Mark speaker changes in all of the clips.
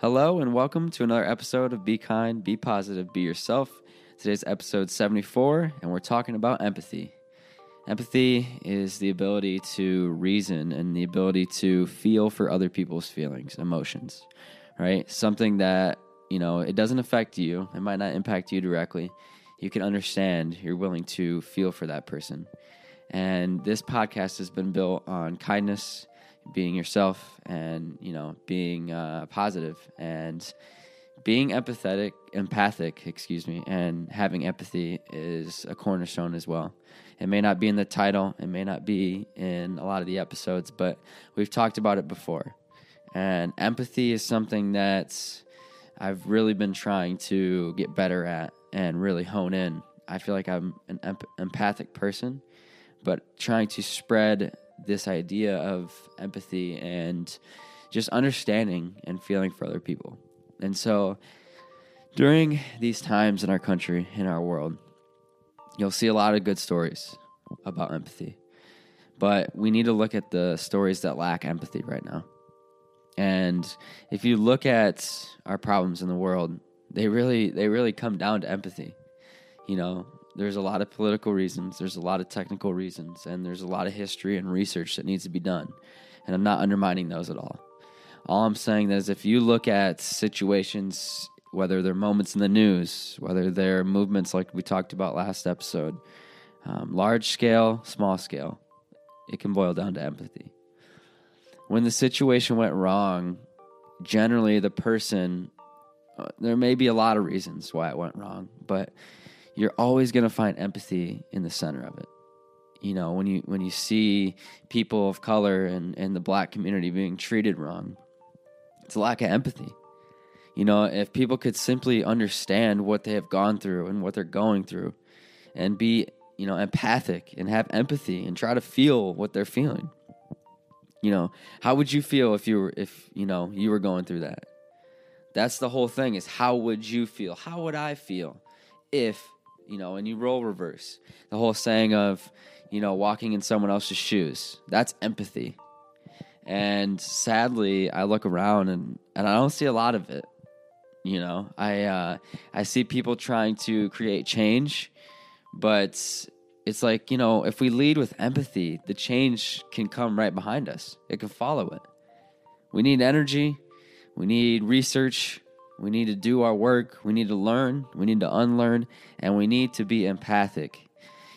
Speaker 1: Hello, and welcome to another episode of Be Kind, Be Positive, Be Yourself. Today's episode 74, and we're talking about empathy. Empathy is the ability to reason and the ability to feel for other people's feelings, emotions, right? Something that, you know, it doesn't affect you, it might not impact you directly. You can understand, you're willing to feel for that person. And this podcast has been built on kindness, being yourself and you know being uh, positive and being empathetic empathic excuse me and having empathy is a cornerstone as well. It may not be in the title it may not be in a lot of the episodes but we've talked about it before. And empathy is something that i've really been trying to get better at and really hone in. I feel like i'm an emp- empathic person but trying to spread this idea of empathy and just understanding and feeling for other people. And so during these times in our country, in our world, you'll see a lot of good stories about empathy. But we need to look at the stories that lack empathy right now. And if you look at our problems in the world, they really they really come down to empathy. You know, there's a lot of political reasons, there's a lot of technical reasons, and there's a lot of history and research that needs to be done. And I'm not undermining those at all. All I'm saying is if you look at situations, whether they're moments in the news, whether they're movements like we talked about last episode, um, large scale, small scale, it can boil down to empathy. When the situation went wrong, generally the person, uh, there may be a lot of reasons why it went wrong, but you're always going to find empathy in the center of it. You know, when you when you see people of color and, and the black community being treated wrong, it's a lack of empathy. You know, if people could simply understand what they have gone through and what they're going through and be, you know, empathic and have empathy and try to feel what they're feeling. You know, how would you feel if you were if, you know, you were going through that? That's the whole thing is how would you feel? How would I feel if you know, and you role reverse. The whole saying of, you know, walking in someone else's shoes. That's empathy. And sadly, I look around and, and I don't see a lot of it. You know, I uh, I see people trying to create change, but it's like, you know, if we lead with empathy, the change can come right behind us. It can follow it. We need energy, we need research, we need to do our work. We need to learn. We need to unlearn. And we need to be empathic.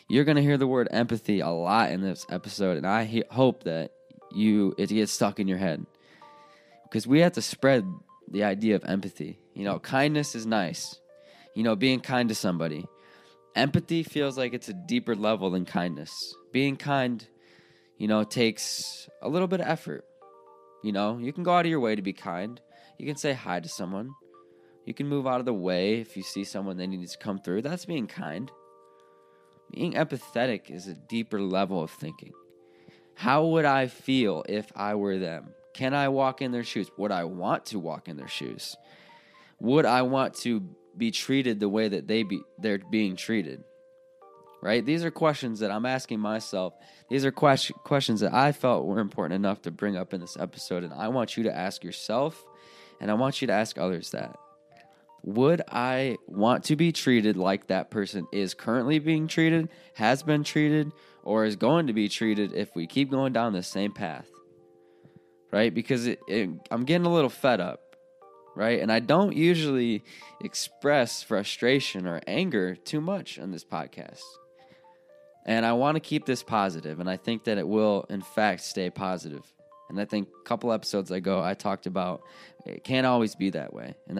Speaker 1: You're going to hear the word empathy a lot in this episode. And I he- hope that you it gets stuck in your head. Because we have to spread the idea of empathy. You know, kindness is nice. You know, being kind to somebody. Empathy feels like it's a deeper level than kindness. Being kind, you know, takes a little bit of effort. You know, you can go out of your way to be kind. You can say hi to someone. You can move out of the way if you see someone that needs to come through. That's being kind. Being empathetic is a deeper level of thinking. How would I feel if I were them? Can I walk in their shoes? Would I want to walk in their shoes? Would I want to be treated the way that they be they're being treated? Right? These are questions that I'm asking myself. These are question, questions that I felt were important enough to bring up in this episode and I want you to ask yourself and I want you to ask others that would I want to be treated like that person is currently being treated, has been treated, or is going to be treated if we keep going down the same path? Right? Because it, it, I'm getting a little fed up, right? And I don't usually express frustration or anger too much on this podcast. And I want to keep this positive, and I think that it will, in fact, stay positive. And I think a couple episodes ago, I talked about it can't always be that way. And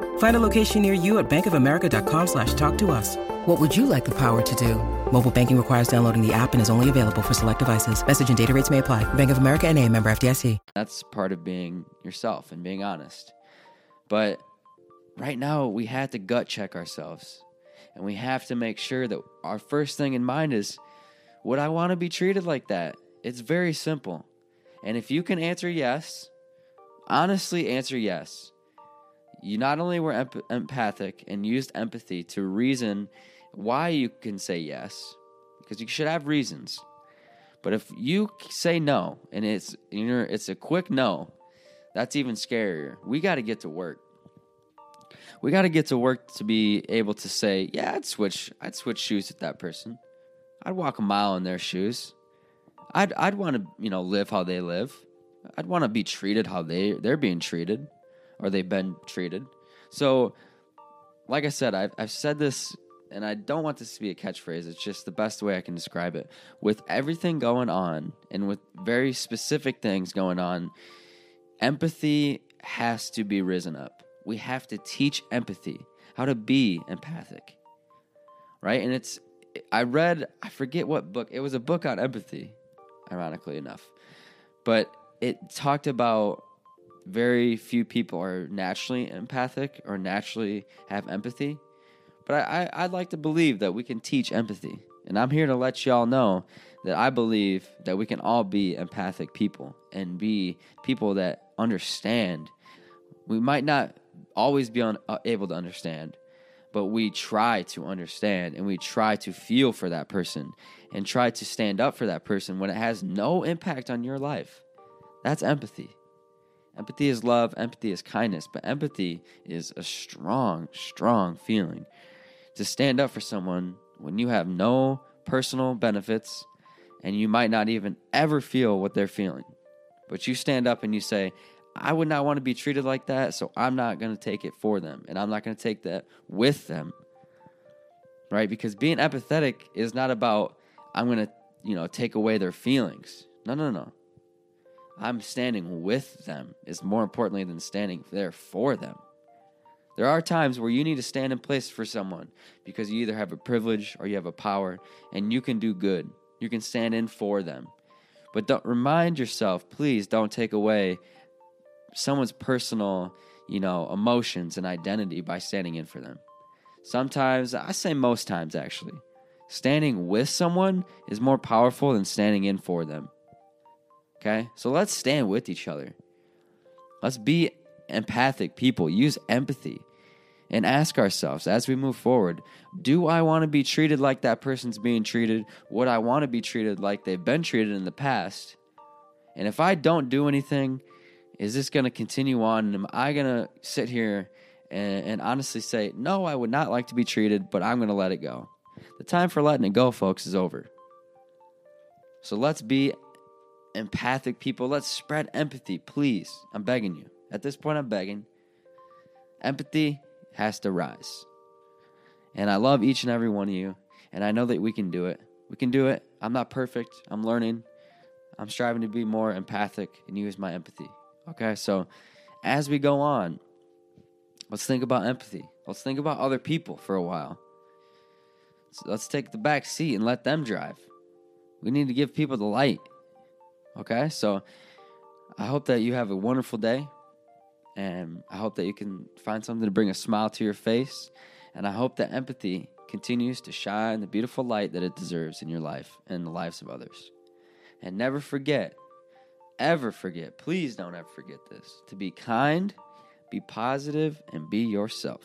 Speaker 2: Find a location near you at bankofamerica.com slash talk to us. What would you like the power to do? Mobile banking requires downloading the app and is only available for select devices. Message and data rates may apply. Bank of America and a member FDIC.
Speaker 1: That's part of being yourself and being honest. But right now, we had to gut check ourselves. And we have to make sure that our first thing in mind is would I want to be treated like that? It's very simple. And if you can answer yes, honestly answer yes. You not only were emp- empathic and used empathy to reason why you can say yes, because you should have reasons. But if you say no and it's you it's a quick no, that's even scarier. We got to get to work. We got to get to work to be able to say, yeah, I'd switch. I'd switch shoes with that person. I'd walk a mile in their shoes. I'd I'd want to you know live how they live. I'd want to be treated how they they're being treated, or they've been treated. So, like I said, I've I've said this, and I don't want this to be a catchphrase. It's just the best way I can describe it. With everything going on, and with very specific things going on, empathy has to be risen up. We have to teach empathy, how to be empathic, right? And it's I read I forget what book. It was a book on empathy ironically enough. But it talked about very few people are naturally empathic or naturally have empathy. But I, I, would like to believe that we can teach empathy. And I'm here to let y'all know that I believe that we can all be empathic people and be people that understand. We might not always be on, uh, able to understand, but we try to understand and we try to feel for that person and try to stand up for that person when it has no impact on your life. That's empathy. Empathy is love, empathy is kindness, but empathy is a strong, strong feeling to stand up for someone when you have no personal benefits and you might not even ever feel what they're feeling. But you stand up and you say, I would not want to be treated like that, so I'm not going to take it for them, and I'm not going to take that with them. Right? Because being empathetic is not about I'm going to, you know, take away their feelings. No, no, no. I'm standing with them is more importantly than standing there for them. There are times where you need to stand in place for someone because you either have a privilege or you have a power and you can do good. You can stand in for them. But don't remind yourself, please don't take away someone's personal, you know, emotions and identity by standing in for them. Sometimes, I say most times actually, standing with someone is more powerful than standing in for them. Okay? So let's stand with each other. Let's be empathic people. Use empathy and ask ourselves as we move forward do I want to be treated like that person's being treated? Would I want to be treated like they've been treated in the past? And if I don't do anything, is this going to continue on? And am I going to sit here and, and, honestly say, no, I would not like to be treated, but I'm going to let it go? The time for letting it go, folks, is over. So let's be empathic people. Let's spread empathy, please. I'm begging you. At this point, I'm begging. Empathy has to rise. And I love each and every one of you. And I know that we can do it. We can do it. I'm not perfect. I'm learning. I'm striving to be more empathic and use my empathy. Okay, so as we go on, let's think about empathy. Let's think about other people for a while. So let's take the back seat and let them drive. We need to give people the light. Okay, so I hope that you have a wonderful day. And I hope that you can find something to bring a smile to your face. And I hope that empathy continues to shine the beautiful light that it deserves in your life and the lives of others. And never forget ever forget, please don't ever forget this to be kind, be positive, and be yourself.